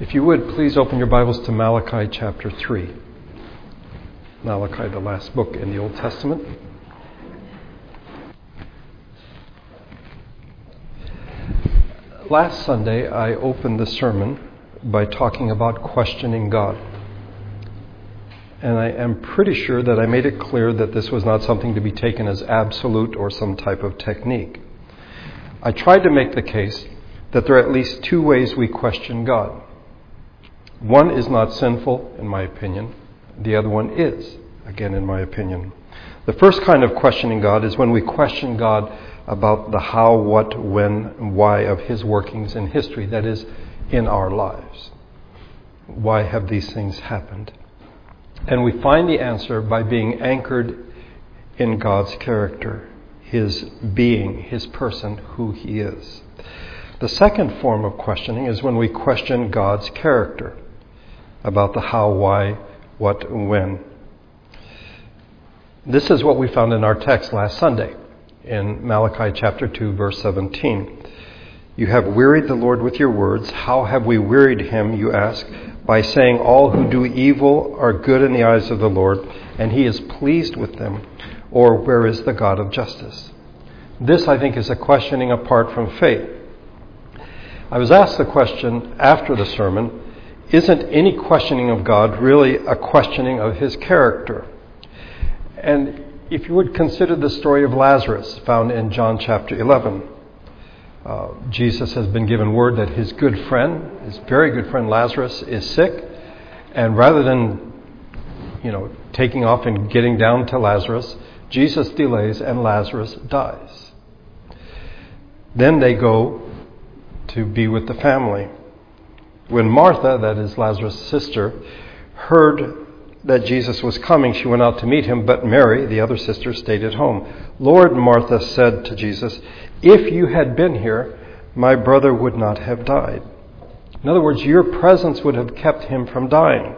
If you would, please open your Bibles to Malachi chapter 3. Malachi, the last book in the Old Testament. Last Sunday, I opened the sermon by talking about questioning God. And I am pretty sure that I made it clear that this was not something to be taken as absolute or some type of technique. I tried to make the case that there are at least two ways we question God. One is not sinful, in my opinion. The other one is, again, in my opinion. The first kind of questioning God is when we question God about the how, what, when, why of His workings in history, that is, in our lives. Why have these things happened? And we find the answer by being anchored in God's character, His being, His person, who He is. The second form of questioning is when we question God's character about the how, why, what, and when. This is what we found in our text last Sunday in Malachi chapter 2, verse 17. You have wearied the Lord with your words. How have we wearied him, you ask? By saying, All who do evil are good in the eyes of the Lord, and he is pleased with them. Or where is the God of justice? This, I think, is a questioning apart from faith. I was asked the question after the sermon Isn't any questioning of God really a questioning of his character? And if you would consider the story of Lazarus found in John chapter 11. Uh, Jesus has been given word that his good friend, his very good friend Lazarus, is sick, and rather than, you know, taking off and getting down to Lazarus, Jesus delays and Lazarus dies. Then they go to be with the family. When Martha, that is Lazarus' sister, heard that Jesus was coming, she went out to meet him, but Mary, the other sister, stayed at home. Lord, Martha said to Jesus, If you had been here, my brother would not have died. In other words, your presence would have kept him from dying.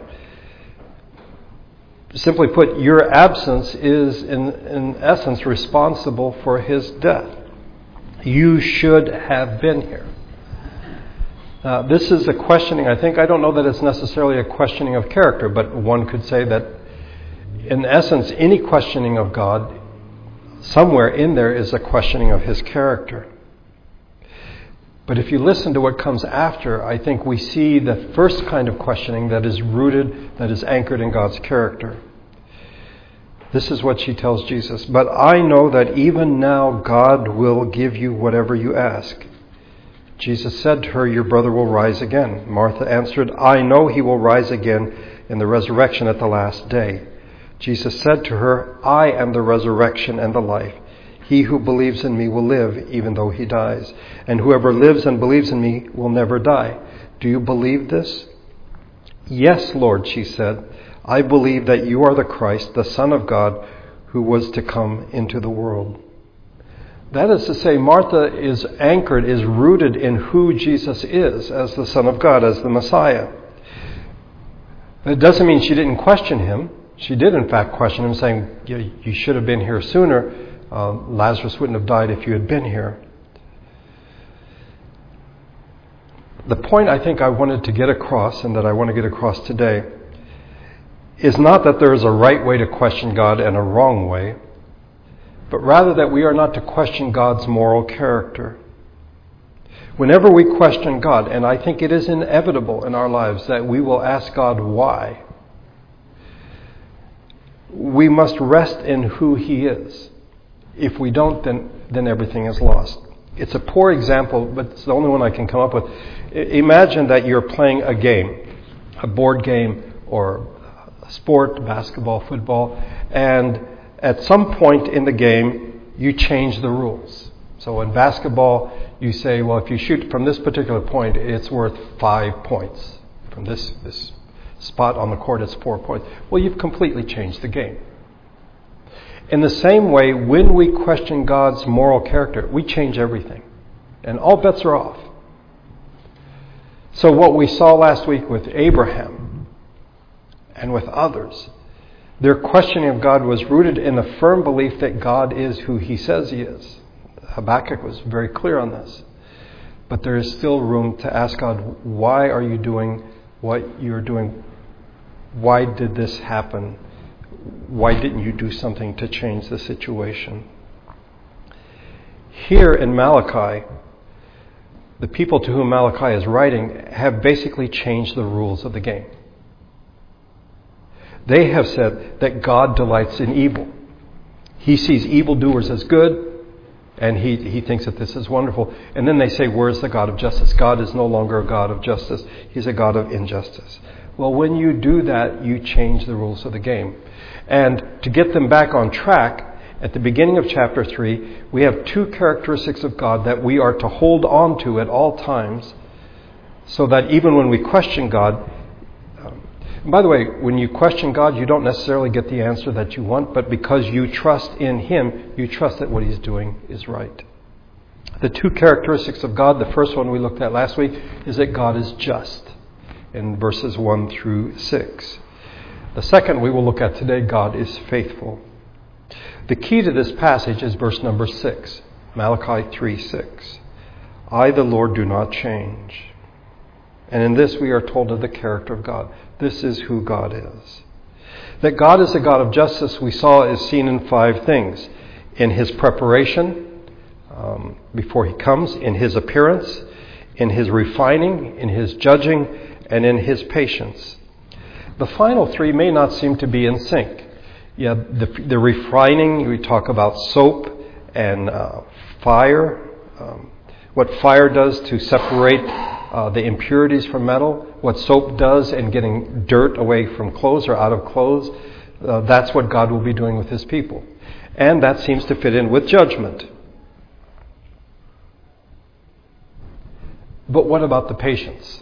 Simply put, your absence is, in, in essence, responsible for his death. You should have been here. Uh, this is a questioning, I think. I don't know that it's necessarily a questioning of character, but one could say that, in essence, any questioning of God, somewhere in there is a questioning of his character. But if you listen to what comes after, I think we see the first kind of questioning that is rooted, that is anchored in God's character. This is what she tells Jesus. But I know that even now God will give you whatever you ask. Jesus said to her, Your brother will rise again. Martha answered, I know he will rise again in the resurrection at the last day. Jesus said to her, I am the resurrection and the life. He who believes in me will live even though he dies, and whoever lives and believes in me will never die. Do you believe this? Yes, Lord, she said. I believe that you are the Christ, the Son of God, who was to come into the world. That is to say, Martha is anchored, is rooted in who Jesus is as the Son of God, as the Messiah. It doesn't mean she didn't question him. She did, in fact, question him, saying, You should have been here sooner. Uh, Lazarus wouldn't have died if you had been here. The point I think I wanted to get across, and that I want to get across today, is not that there is a right way to question God and a wrong way but rather that we are not to question God's moral character. Whenever we question God, and I think it is inevitable in our lives that we will ask God why, we must rest in who He is. If we don't, then, then everything is lost. It's a poor example, but it's the only one I can come up with. Imagine that you're playing a game, a board game or a sport, basketball, football, and at some point in the game, you change the rules. So in basketball, you say, well, if you shoot from this particular point, it's worth five points. From this, this spot on the court, it's four points. Well, you've completely changed the game. In the same way, when we question God's moral character, we change everything. And all bets are off. So, what we saw last week with Abraham and with others their questioning of God was rooted in the firm belief that God is who he says he is. Habakkuk was very clear on this. but there is still room to ask God, why are you doing what you're doing? Why did this happen? Why didn't you do something to change the situation? Here in Malachi, the people to whom Malachi is writing have basically changed the rules of the game. They have said that God delights in evil. He sees evildoers as good, and he, he thinks that this is wonderful. And then they say, Where's the God of justice? God is no longer a God of justice, He's a God of injustice. Well, when you do that, you change the rules of the game. And to get them back on track, at the beginning of chapter 3, we have two characteristics of God that we are to hold on to at all times so that even when we question God, and by the way, when you question God, you don't necessarily get the answer that you want, but because you trust in Him, you trust that what He's doing is right. The two characteristics of God, the first one we looked at last week, is that God is just in verses 1 through 6. The second we will look at today, God is faithful. The key to this passage is verse number 6, Malachi 3 6. I, the Lord, do not change. And in this we are told of the character of God. This is who God is. That God is a God of justice, we saw, is seen in five things in his preparation um, before he comes, in his appearance, in his refining, in his judging, and in his patience. The final three may not seem to be in sync. Yeah, the, the refining, we talk about soap and uh, fire, um, what fire does to separate uh, the impurities from metal, what soap does in getting dirt away from clothes or out of clothes. Uh, that's what God will be doing with his people. And that seems to fit in with judgment. But what about the patience?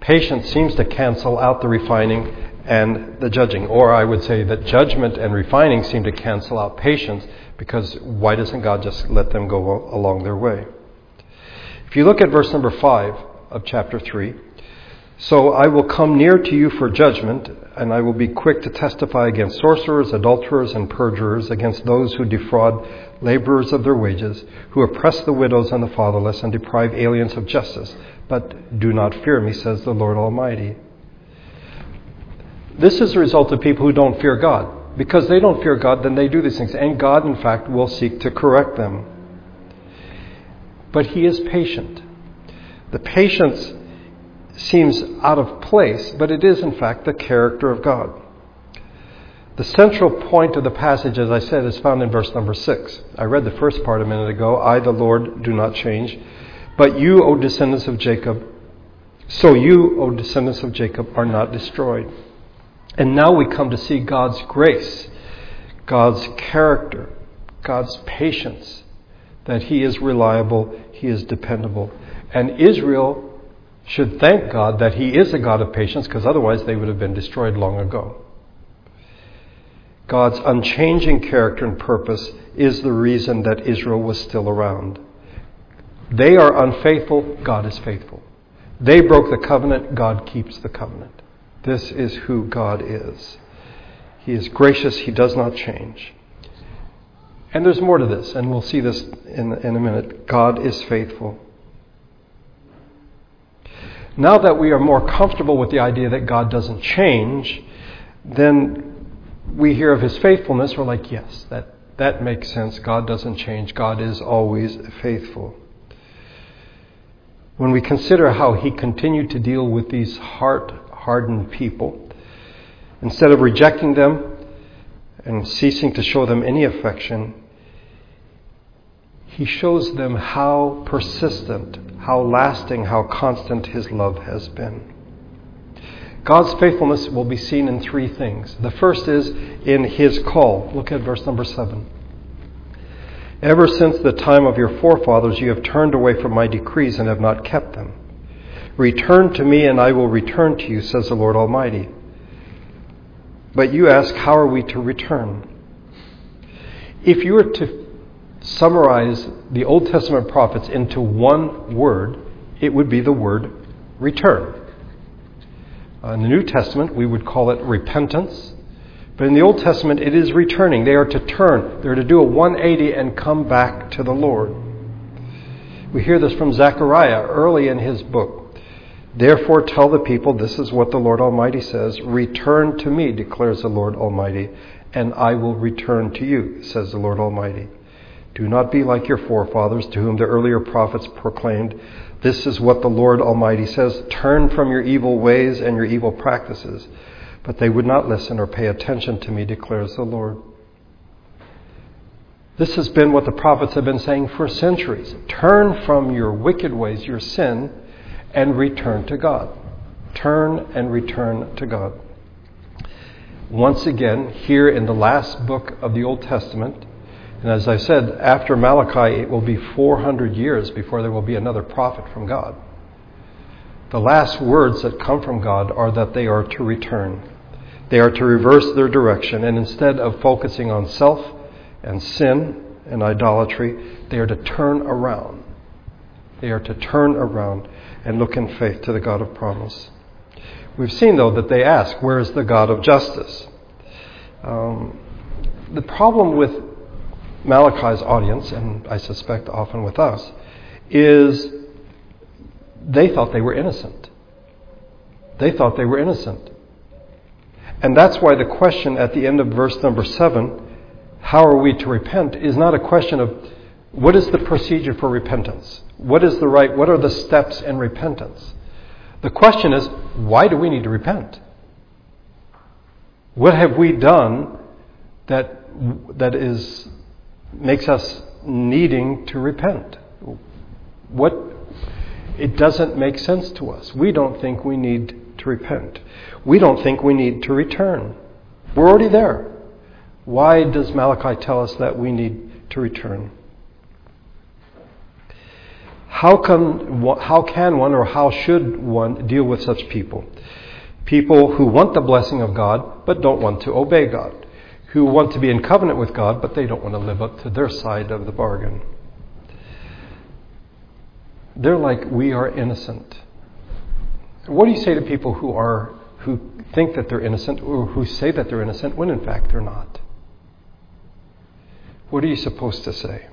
Patience seems to cancel out the refining and the judging. Or I would say that judgment and refining seem to cancel out patience because why doesn't God just let them go along their way? If you look at verse number 5 of chapter 3, so I will come near to you for judgment, and I will be quick to testify against sorcerers, adulterers, and perjurers, against those who defraud laborers of their wages, who oppress the widows and the fatherless, and deprive aliens of justice. But do not fear me, says the Lord Almighty. This is a result of people who don't fear God. Because they don't fear God, then they do these things. And God, in fact, will seek to correct them but he is patient. The patience seems out of place, but it is in fact the character of God. The central point of the passage, as I said, is found in verse number six. I read the first part a minute ago I, the Lord, do not change. But you, O descendants of Jacob, so you, O descendants of Jacob, are not destroyed. And now we come to see God's grace, God's character, God's patience, that He is reliable, He is dependable. And Israel should thank God that He is a God of patience, because otherwise they would have been destroyed long ago. God's unchanging character and purpose is the reason that Israel was still around. They are unfaithful, God is faithful. They broke the covenant, God keeps the covenant. This is who God is. He is gracious, He does not change. And there's more to this, and we'll see this in, in a minute. God is faithful. Now that we are more comfortable with the idea that God doesn't change, then we hear of his faithfulness. We're like, yes, that, that makes sense. God doesn't change. God is always faithful. When we consider how he continued to deal with these heart hardened people, instead of rejecting them and ceasing to show them any affection, he shows them how persistent, how lasting, how constant his love has been. God's faithfulness will be seen in three things. The first is in his call. Look at verse number seven. Ever since the time of your forefathers, you have turned away from my decrees and have not kept them. Return to me, and I will return to you, says the Lord Almighty. But you ask, How are we to return? If you were to summarize the Old Testament prophets into one word, it would be the word return. Uh, in the New Testament, we would call it repentance. But in the Old Testament, it is returning. They are to turn, they're to do a 180 and come back to the Lord. We hear this from Zechariah early in his book. Therefore, tell the people, this is what the Lord Almighty says Return to me, declares the Lord Almighty, and I will return to you, says the Lord Almighty. Do not be like your forefathers, to whom the earlier prophets proclaimed, This is what the Lord Almighty says Turn from your evil ways and your evil practices. But they would not listen or pay attention to me, declares the Lord. This has been what the prophets have been saying for centuries. Turn from your wicked ways, your sin, and return to God. Turn and return to God. Once again, here in the last book of the Old Testament, and as I said, after Malachi, it will be 400 years before there will be another prophet from God. The last words that come from God are that they are to return. They are to reverse their direction, and instead of focusing on self and sin and idolatry, they are to turn around. They are to turn around and look in faith to the God of promise. We've seen, though, that they ask, Where is the God of justice? Um, the problem with Malachi's audience, and I suspect often with us, is they thought they were innocent. They thought they were innocent. And that's why the question at the end of verse number 7, how are we to repent, is not a question of what is the procedure for repentance? What is the right, what are the steps in repentance? The question is, why do we need to repent? What have we done that, that is makes us needing to repent. What it doesn't make sense to us. We don't think we need to repent. We don't think we need to return. We're already there. Why does Malachi tell us that we need to return? How can, how can one or how should one deal with such people? People who want the blessing of God but don't want to obey God who want to be in covenant with God, but they don't want to live up to their side of the bargain. They're like, we are innocent. What do you say to people who are who think that they're innocent or who say that they're innocent when in fact they're not? What are you supposed to say?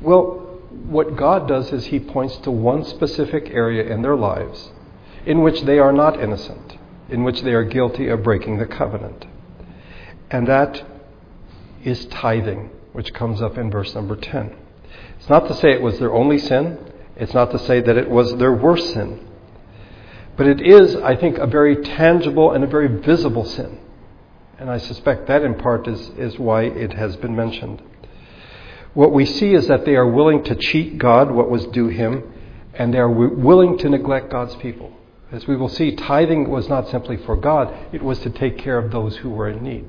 Well, what God does is He points to one specific area in their lives in which they are not innocent, in which they are guilty of breaking the covenant. And that is tithing, which comes up in verse number 10. It's not to say it was their only sin, it's not to say that it was their worst sin. But it is, I think, a very tangible and a very visible sin. And I suspect that in part is, is why it has been mentioned. What we see is that they are willing to cheat God what was due him, and they are w- willing to neglect God's people. As we will see, tithing was not simply for God, it was to take care of those who were in need.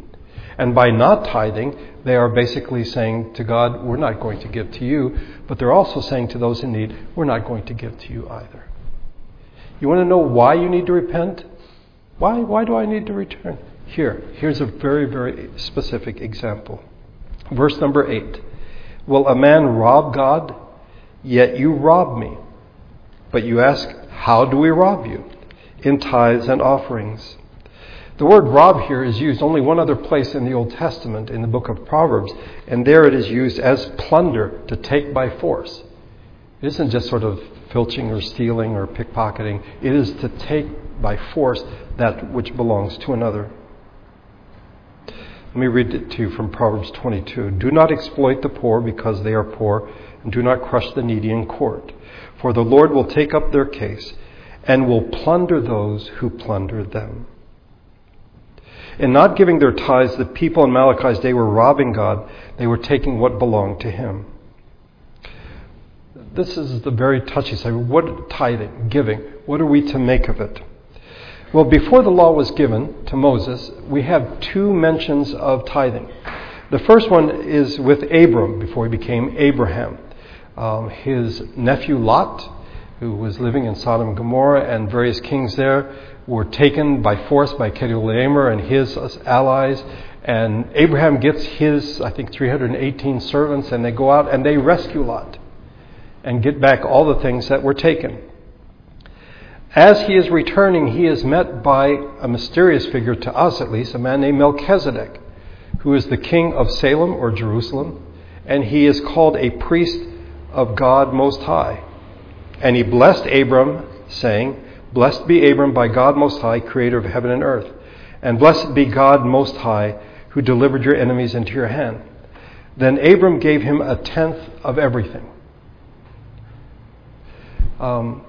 And by not tithing, they are basically saying to God, We're not going to give to you. But they're also saying to those in need, We're not going to give to you either. You want to know why you need to repent? Why, why do I need to return? Here, here's a very, very specific example. Verse number 8 Will a man rob God? Yet you rob me. But you ask, How do we rob you? In tithes and offerings. The word rob here is used only one other place in the Old Testament, in the book of Proverbs, and there it is used as plunder, to take by force. It isn't just sort of filching or stealing or pickpocketing, it is to take by force that which belongs to another. Let me read it to you from Proverbs 22. Do not exploit the poor because they are poor, and do not crush the needy in court. For the Lord will take up their case and will plunder those who plunder them. In not giving their tithes, the people in Malachi's day were robbing God. They were taking what belonged to Him. This is the very touchy side. What tithing, giving? What are we to make of it? Well, before the law was given to Moses, we have two mentions of tithing. The first one is with Abram before he became Abraham. Um, his nephew Lot, who was living in Sodom and Gomorrah, and various kings there were taken by force by Chedorlaomer and his allies. And Abraham gets his, I think, 318 servants, and they go out and they rescue Lot and get back all the things that were taken. As he is returning, he is met by a mysterious figure, to us at least, a man named Melchizedek, who is the king of Salem or Jerusalem, and he is called a priest of God Most High. And he blessed Abram, saying, Blessed be Abram by God Most High, creator of heaven and earth. And blessed be God Most High, who delivered your enemies into your hand. Then Abram gave him a tenth of everything. Um,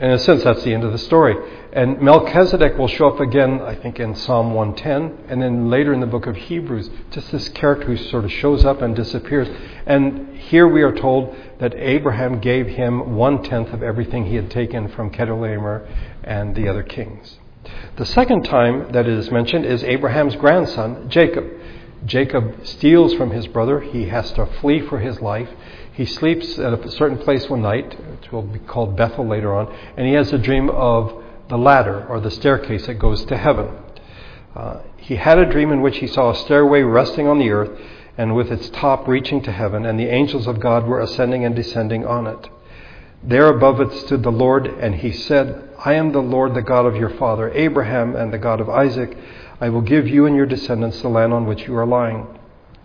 in a sense, that's the end of the story. And Melchizedek will show up again, I think, in Psalm 110, and then later in the book of Hebrews, just this character who sort of shows up and disappears. And here we are told that Abraham gave him one tenth of everything he had taken from Chedorlaomer and the other kings. The second time that it is mentioned is Abraham's grandson, Jacob. Jacob steals from his brother. He has to flee for his life. He sleeps at a certain place one night, which will be called Bethel later on, and he has a dream of the ladder or the staircase that goes to heaven. Uh, he had a dream in which he saw a stairway resting on the earth and with its top reaching to heaven, and the angels of God were ascending and descending on it. There above it stood the Lord, and he said, I am the Lord, the God of your father Abraham, and the God of Isaac. I will give you and your descendants the land on which you are lying.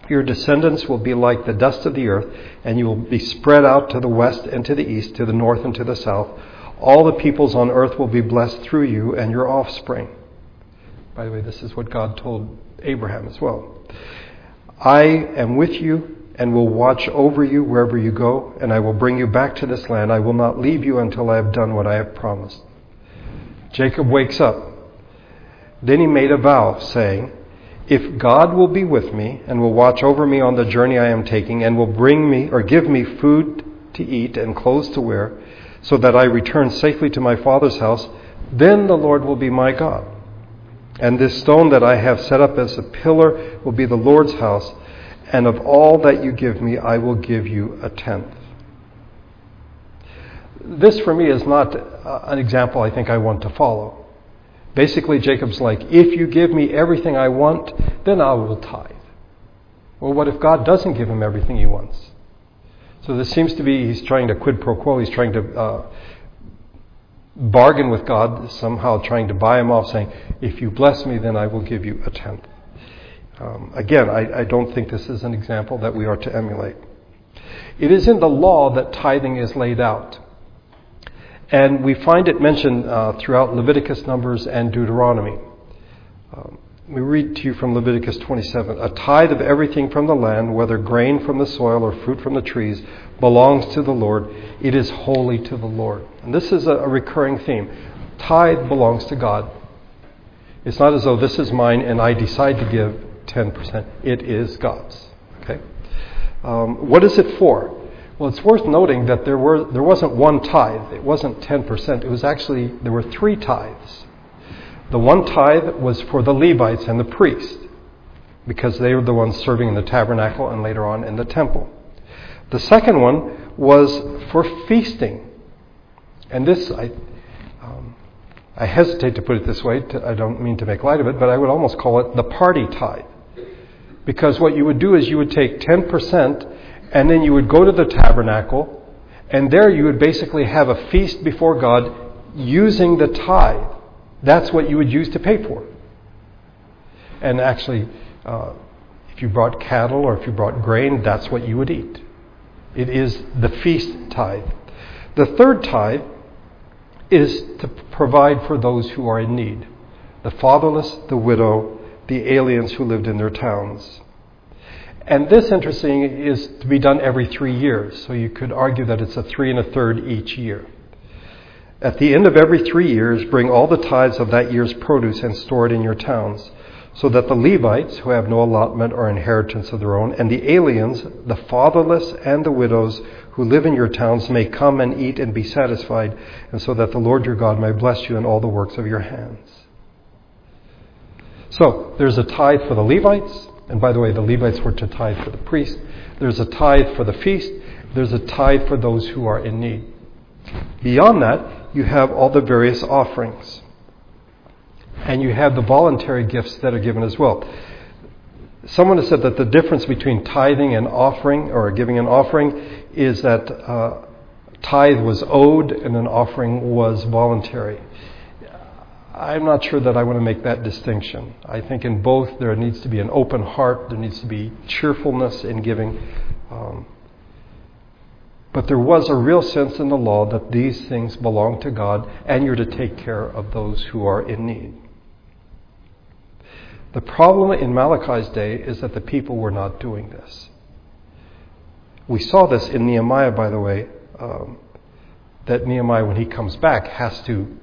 Your descendants will be like the dust of the earth, and you will be spread out to the west and to the east, to the north and to the south. All the peoples on earth will be blessed through you and your offspring. By the way, this is what God told Abraham as well. I am with you and will watch over you wherever you go, and I will bring you back to this land. I will not leave you until I have done what I have promised. Jacob wakes up. Then he made a vow, saying, If God will be with me and will watch over me on the journey I am taking, and will bring me or give me food to eat and clothes to wear, so that I return safely to my father's house, then the Lord will be my God. And this stone that I have set up as a pillar will be the Lord's house, and of all that you give me, I will give you a tenth. This, for me, is not uh, an example I think I want to follow. Basically, Jacob's like, if you give me everything I want, then I will tithe. Well, what if God doesn't give him everything he wants? So this seems to be, he's trying to quid pro quo, he's trying to uh, bargain with God, somehow trying to buy him off, saying, If you bless me, then I will give you a tenth. Um, again, I, I don't think this is an example that we are to emulate. It is in the law that tithing is laid out. And we find it mentioned uh, throughout Leviticus, Numbers, and Deuteronomy. Um, we read to you from Leviticus 27 A tithe of everything from the land, whether grain from the soil or fruit from the trees, belongs to the Lord. It is holy to the Lord. And this is a, a recurring theme. Tithe belongs to God. It's not as though this is mine and I decide to give 10%. It is God's. Okay? Um, what is it for? Well, it's worth noting that there, were, there wasn't one tithe. It wasn't 10%. It was actually, there were three tithes. The one tithe was for the Levites and the priests, because they were the ones serving in the tabernacle and later on in the temple. The second one was for feasting. And this, I, um, I hesitate to put it this way, to, I don't mean to make light of it, but I would almost call it the party tithe. Because what you would do is you would take 10% and then you would go to the tabernacle, and there you would basically have a feast before God using the tithe that's what you would use to pay for. And actually, uh, if you brought cattle or if you brought grain, that's what you would eat. It is the feast tithe. The third tithe is to provide for those who are in need the fatherless, the widow, the aliens who lived in their towns. And this, interesting, is to be done every three years. So you could argue that it's a three and a third each year. At the end of every three years, bring all the tithes of that year's produce and store it in your towns, so that the Levites, who have no allotment or inheritance of their own, and the aliens, the fatherless and the widows who live in your towns, may come and eat and be satisfied, and so that the Lord your God may bless you in all the works of your hands. So, there's a tithe for the Levites, and by the way, the Levites were to tithe for the priests. There's a tithe for the feast. There's a tithe for those who are in need. Beyond that, you have all the various offerings. And you have the voluntary gifts that are given as well. Someone has said that the difference between tithing and offering, or giving an offering, is that uh, tithe was owed and an offering was voluntary. I'm not sure that I want to make that distinction. I think in both there needs to be an open heart, there needs to be cheerfulness in giving. Um, But there was a real sense in the law that these things belong to God and you're to take care of those who are in need. The problem in Malachi's day is that the people were not doing this. We saw this in Nehemiah, by the way, um, that Nehemiah, when he comes back, has to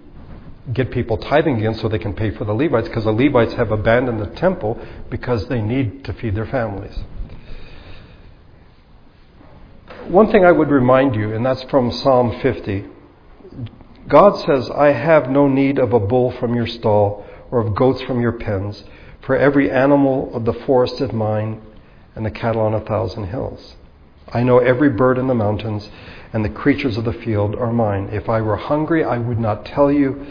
get people tithing again so they can pay for the Levites because the Levites have abandoned the temple because they need to feed their families. One thing I would remind you, and that's from Psalm 50 God says, I have no need of a bull from your stall or of goats from your pens, for every animal of the forest is mine and the cattle on a thousand hills. I know every bird in the mountains, and the creatures of the field are mine. If I were hungry, I would not tell you,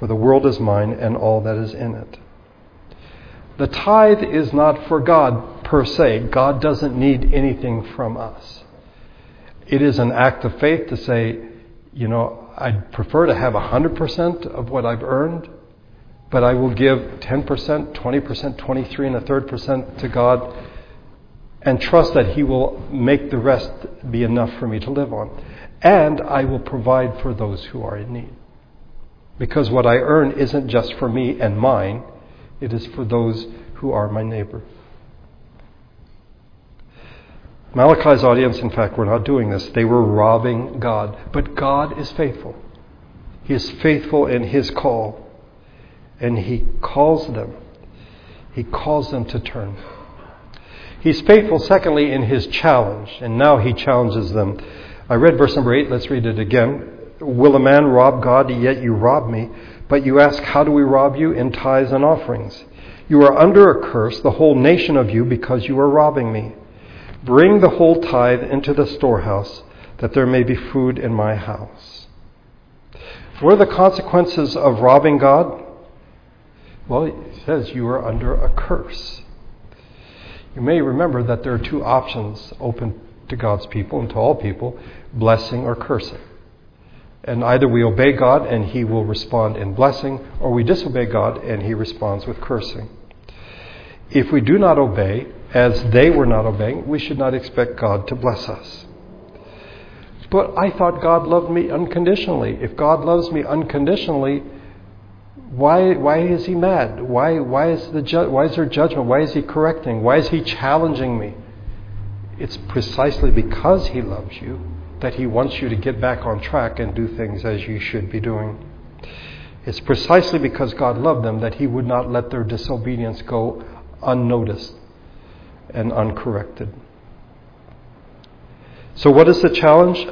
for the world is mine and all that is in it. The tithe is not for God per se. God doesn't need anything from us. It is an act of faith to say, you know, I'd prefer to have 100% of what I've earned, but I will give 10%, 20%, 23 and a third percent to God and trust that He will make the rest be enough for me to live on. And I will provide for those who are in need. Because what I earn isn't just for me and mine, it is for those who are my neighbor. Malachi's audience, in fact, were not doing this. They were robbing God. But God is faithful. He is faithful in His call. And He calls them. He calls them to turn. He's faithful, secondly, in His challenge. And now He challenges them. I read verse number 8. Let's read it again. Will a man rob God, yet you rob me? But you ask, How do we rob you? In tithes and offerings. You are under a curse, the whole nation of you, because you are robbing me. Bring the whole tithe into the storehouse, that there may be food in my house. What are the consequences of robbing God? Well, it says you are under a curse. You may remember that there are two options open to God's people and to all people blessing or cursing. And either we obey God and He will respond in blessing, or we disobey God and He responds with cursing. If we do not obey, as they were not obeying, we should not expect God to bless us. But I thought God loved me unconditionally. If God loves me unconditionally, why, why is He mad? Why, why, is the ju- why is there judgment? Why is He correcting? Why is He challenging me? It's precisely because He loves you that He wants you to get back on track and do things as you should be doing. It's precisely because God loved them that He would not let their disobedience go unnoticed and uncorrected. So, what is the challenge?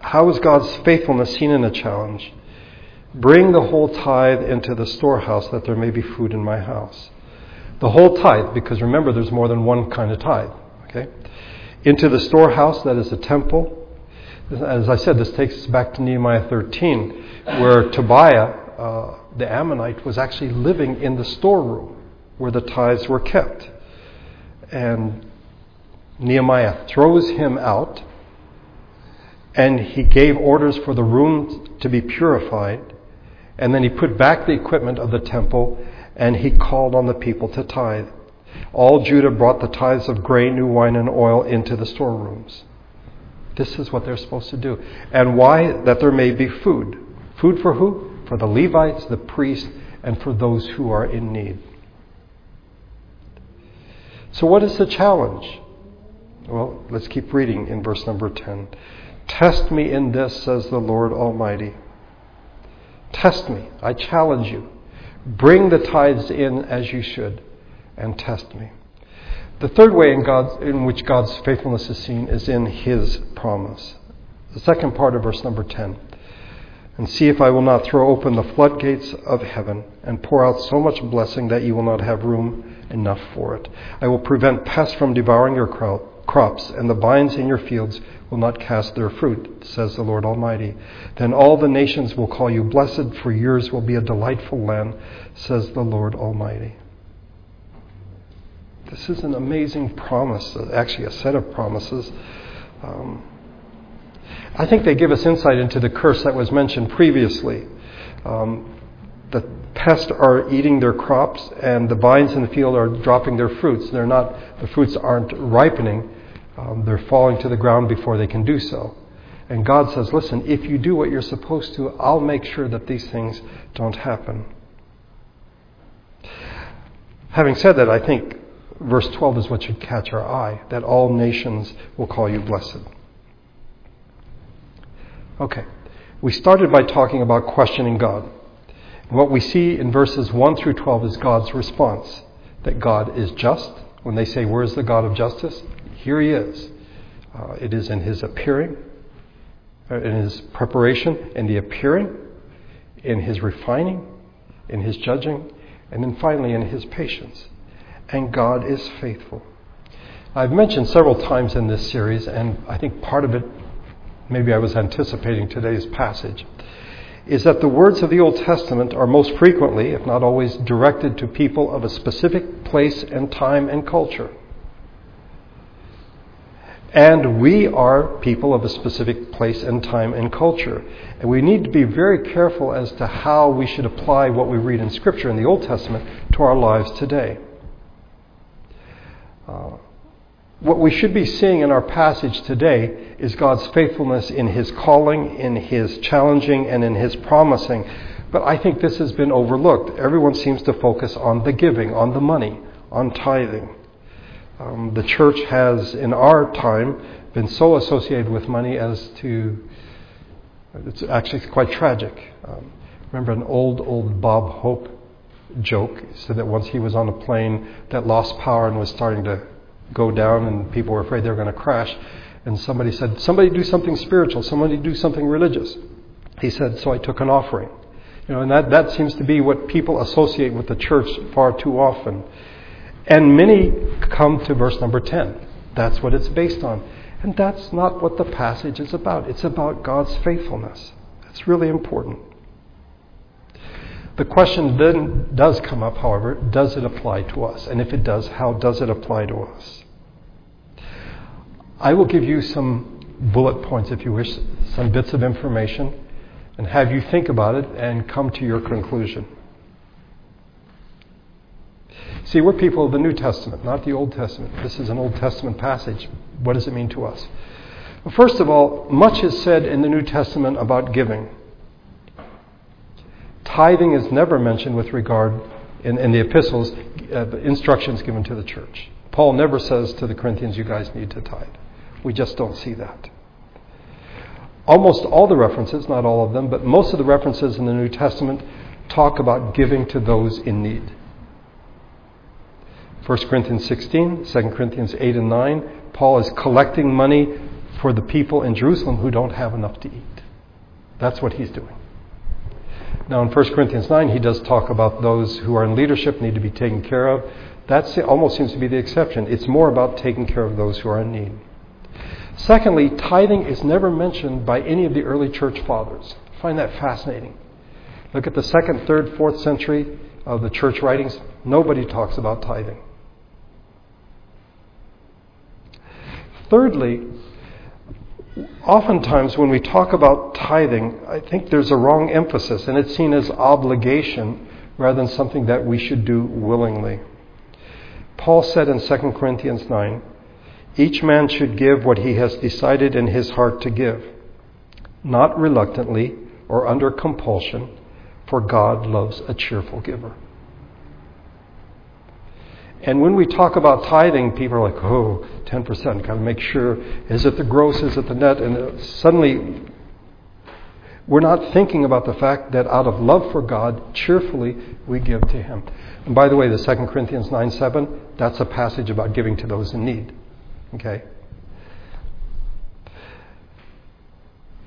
How is God's faithfulness seen in a challenge? Bring the whole tithe into the storehouse that there may be food in my house. The whole tithe, because remember, there's more than one kind of tithe. Okay? Into the storehouse that is the temple. As I said, this takes us back to Nehemiah 13, where Tobiah, uh, the Ammonite, was actually living in the storeroom where the tithes were kept. And Nehemiah throws him out, and he gave orders for the room to be purified, and then he put back the equipment of the temple, and he called on the people to tithe. All Judah brought the tithes of grain, new wine, and oil into the storerooms. This is what they're supposed to do. And why? That there may be food. Food for who? For the Levites, the priests, and for those who are in need. So, what is the challenge? Well, let's keep reading in verse number 10. Test me in this, says the Lord Almighty. Test me. I challenge you. Bring the tithes in as you should and test me. The third way in, in which God's faithfulness is seen is in His promise. The second part of verse number 10 and see if I will not throw open the floodgates of heaven and pour out so much blessing that you will not have room enough for it. I will prevent pests from devouring your crops, and the vines in your fields will not cast their fruit, says the Lord Almighty. Then all the nations will call you blessed, for yours will be a delightful land, says the Lord Almighty. This is an amazing promise, actually, a set of promises. Um, I think they give us insight into the curse that was mentioned previously. Um, the pests are eating their crops, and the vines in the field are dropping their fruits. They're not; the fruits aren't ripening; um, they're falling to the ground before they can do so. And God says, listen, if you do what you're supposed to, I'll make sure that these things don't happen. Having said that, I think verse 12 is what should catch our eye that all nations will call you blessed. Okay. We started by talking about questioning God. And what we see in verses 1 through 12 is God's response that God is just. When they say, Where is the God of justice? Here he is. Uh, it is in his appearing, uh, in his preparation, in the appearing, in his refining, in his judging, and then finally in his patience. And God is faithful. I've mentioned several times in this series, and I think part of it, maybe I was anticipating today's passage, is that the words of the Old Testament are most frequently, if not always, directed to people of a specific place and time and culture. And we are people of a specific place and time and culture. And we need to be very careful as to how we should apply what we read in Scripture in the Old Testament to our lives today. Uh, what we should be seeing in our passage today is God's faithfulness in His calling, in His challenging, and in His promising. But I think this has been overlooked. Everyone seems to focus on the giving, on the money, on tithing. Um, the church has, in our time, been so associated with money as to, it's actually quite tragic. Um, remember an old, old Bob Hope joke? Said that once he was on a plane that lost power and was starting to go down, and people were afraid they were going to crash. And somebody said, Somebody do something spiritual, somebody do something religious. He said, So I took an offering. You know, and that, that seems to be what people associate with the church far too often. And many come to verse number 10. That's what it's based on. And that's not what the passage is about. It's about God's faithfulness. That's really important. The question then does come up, however, does it apply to us? And if it does, how does it apply to us? I will give you some bullet points, if you wish, some bits of information, and have you think about it and come to your conclusion. See, we're people of the New Testament, not the Old Testament. This is an Old Testament passage. What does it mean to us? First of all, much is said in the New Testament about giving. Tithing is never mentioned with regard in, in the epistles, uh, the instructions given to the church. Paul never says to the Corinthians, you guys need to tithe. We just don't see that. Almost all the references, not all of them, but most of the references in the New Testament talk about giving to those in need. 1 Corinthians 16, 2 Corinthians 8 and 9, Paul is collecting money for the people in Jerusalem who don't have enough to eat. That's what he's doing. Now, in 1 Corinthians 9, he does talk about those who are in leadership need to be taken care of. That almost seems to be the exception. It's more about taking care of those who are in need. Secondly, tithing is never mentioned by any of the early church fathers. I find that fascinating. Look at the second, third, fourth century of the church writings. Nobody talks about tithing. Thirdly, oftentimes when we talk about tithing, I think there's a wrong emphasis, and it's seen as obligation rather than something that we should do willingly. Paul said in 2 Corinthians 9, each man should give what he has decided in his heart to give, not reluctantly or under compulsion, for God loves a cheerful giver. And when we talk about tithing, people are like, oh, 10%, got to make sure, is it the gross, is it the net? And uh, suddenly, we're not thinking about the fact that out of love for God, cheerfully we give to Him. And by the way, the 2 Corinthians 9 7, that's a passage about giving to those in need. Okay?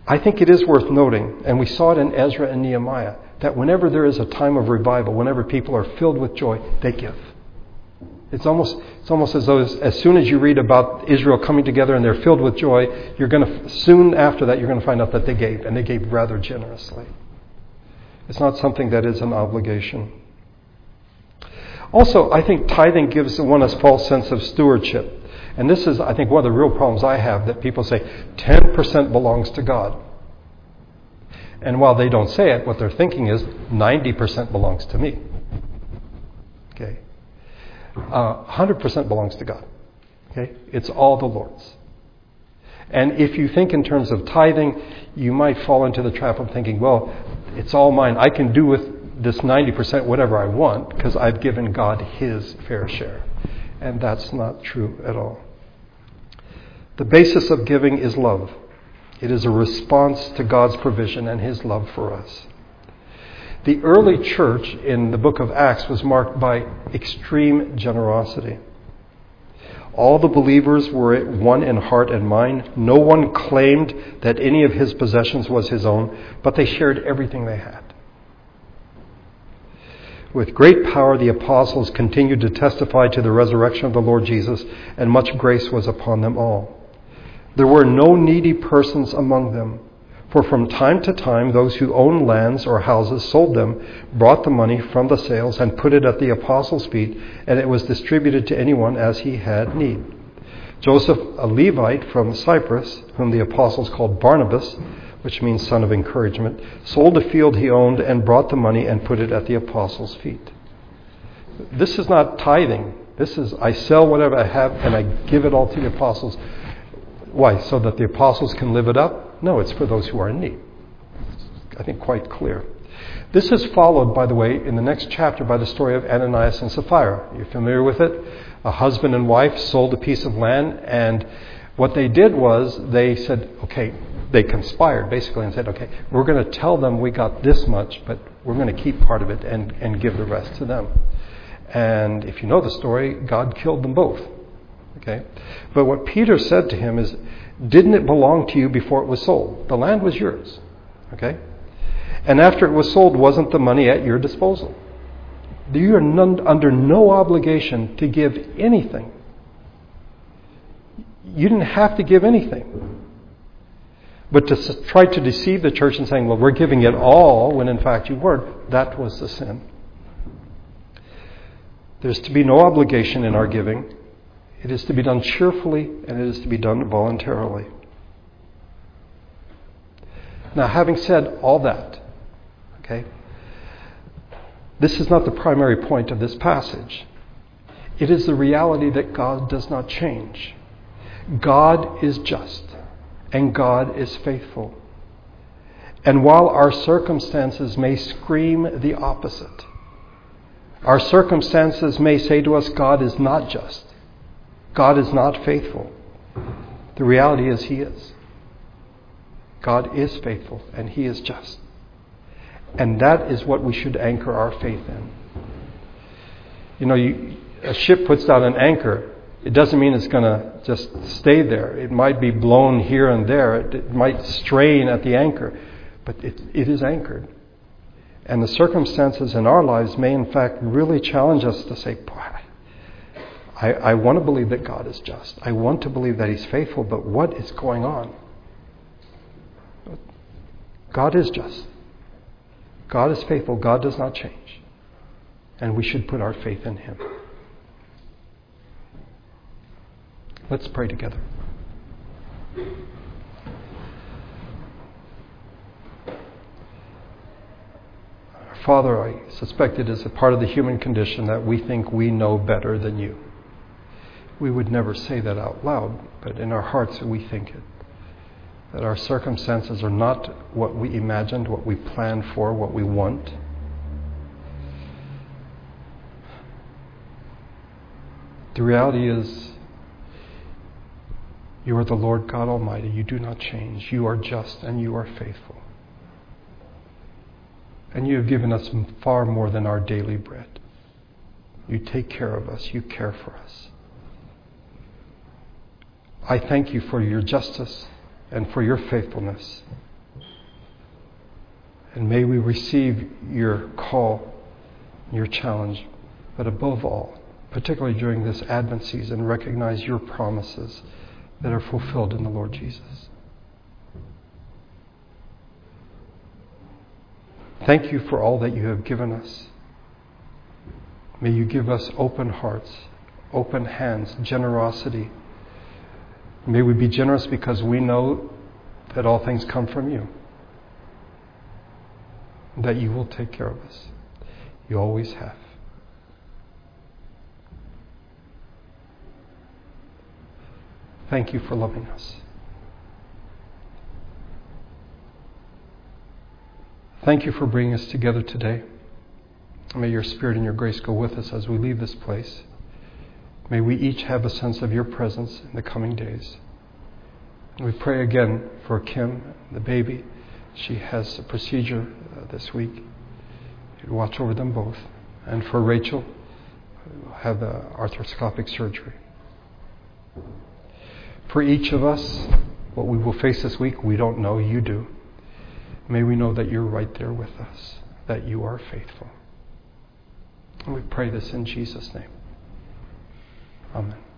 I think it is worth noting, and we saw it in Ezra and Nehemiah, that whenever there is a time of revival, whenever people are filled with joy, they give. It's almost, it's almost as though as, as, soon as you read about Israel coming together and they're filled with joy, you're going to, soon after that, you're going to find out that they gave, and they gave rather generously. It's not something that is an obligation. Also, I think tithing gives one a false sense of stewardship. And this is, I think, one of the real problems I have that people say 10% belongs to God. And while they don't say it, what they're thinking is 90% belongs to me. Uh, 100% belongs to God. Okay? It's all the Lord's. And if you think in terms of tithing, you might fall into the trap of thinking, well, it's all mine. I can do with this 90% whatever I want because I've given God his fair share. And that's not true at all. The basis of giving is love. It is a response to God's provision and his love for us. The early church in the book of Acts was marked by extreme generosity. All the believers were one in heart and mind. No one claimed that any of his possessions was his own, but they shared everything they had. With great power, the apostles continued to testify to the resurrection of the Lord Jesus, and much grace was upon them all. There were no needy persons among them. For from time to time, those who owned lands or houses sold them, brought the money from the sales, and put it at the apostles' feet, and it was distributed to anyone as he had need. Joseph, a Levite from Cyprus, whom the apostles called Barnabas, which means son of encouragement, sold a field he owned and brought the money and put it at the apostles' feet. This is not tithing. This is, I sell whatever I have and I give it all to the apostles. Why? So that the apostles can live it up? No, it's for those who are in need. I think quite clear. This is followed, by the way, in the next chapter by the story of Ananias and Sapphira. You're familiar with it? A husband and wife sold a piece of land, and what they did was they said, okay, they conspired basically and said, okay, we're going to tell them we got this much, but we're going to keep part of it and, and give the rest to them. And if you know the story, God killed them both. Okay? But what Peter said to him is, didn't it belong to you before it was sold? The land was yours. Okay? And after it was sold, wasn't the money at your disposal? You are none, under no obligation to give anything. You didn't have to give anything. But to try to deceive the church and saying, well, we're giving it all, when in fact you weren't, that was the sin. There's to be no obligation in our giving. It is to be done cheerfully and it is to be done voluntarily. Now, having said all that, okay, this is not the primary point of this passage. It is the reality that God does not change. God is just and God is faithful. And while our circumstances may scream the opposite, our circumstances may say to us, God is not just. God is not faithful. The reality is, He is. God is faithful and He is just. And that is what we should anchor our faith in. You know, you, a ship puts down an anchor. It doesn't mean it's going to just stay there. It might be blown here and there. It, it might strain at the anchor, but it, it is anchored. And the circumstances in our lives may, in fact, really challenge us to say, Boy, I, I want to believe that God is just. I want to believe that He's faithful, but what is going on? God is just. God is faithful. God does not change. And we should put our faith in Him. Let's pray together. Father, I suspect it is a part of the human condition that we think we know better than you we would never say that out loud, but in our hearts we think it. That our circumstances are not what we imagined, what we planned for, what we want. The reality is, you are the Lord God Almighty. You do not change. You are just and you are faithful. And you have given us far more than our daily bread. You take care of us. You care for us. I thank you for your justice and for your faithfulness. And may we receive your call, your challenge, but above all, particularly during this Advent season, recognize your promises that are fulfilled in the Lord Jesus. Thank you for all that you have given us. May you give us open hearts, open hands, generosity May we be generous because we know that all things come from you, that you will take care of us. You always have. Thank you for loving us. Thank you for bringing us together today. May your spirit and your grace go with us as we leave this place. May we each have a sense of your presence in the coming days. We pray again for Kim, the baby. She has a procedure uh, this week. You'd watch over them both. And for Rachel, who had the arthroscopic surgery. For each of us, what we will face this week, we don't know. You do. May we know that you're right there with us, that you are faithful. And we pray this in Jesus' name. Amen.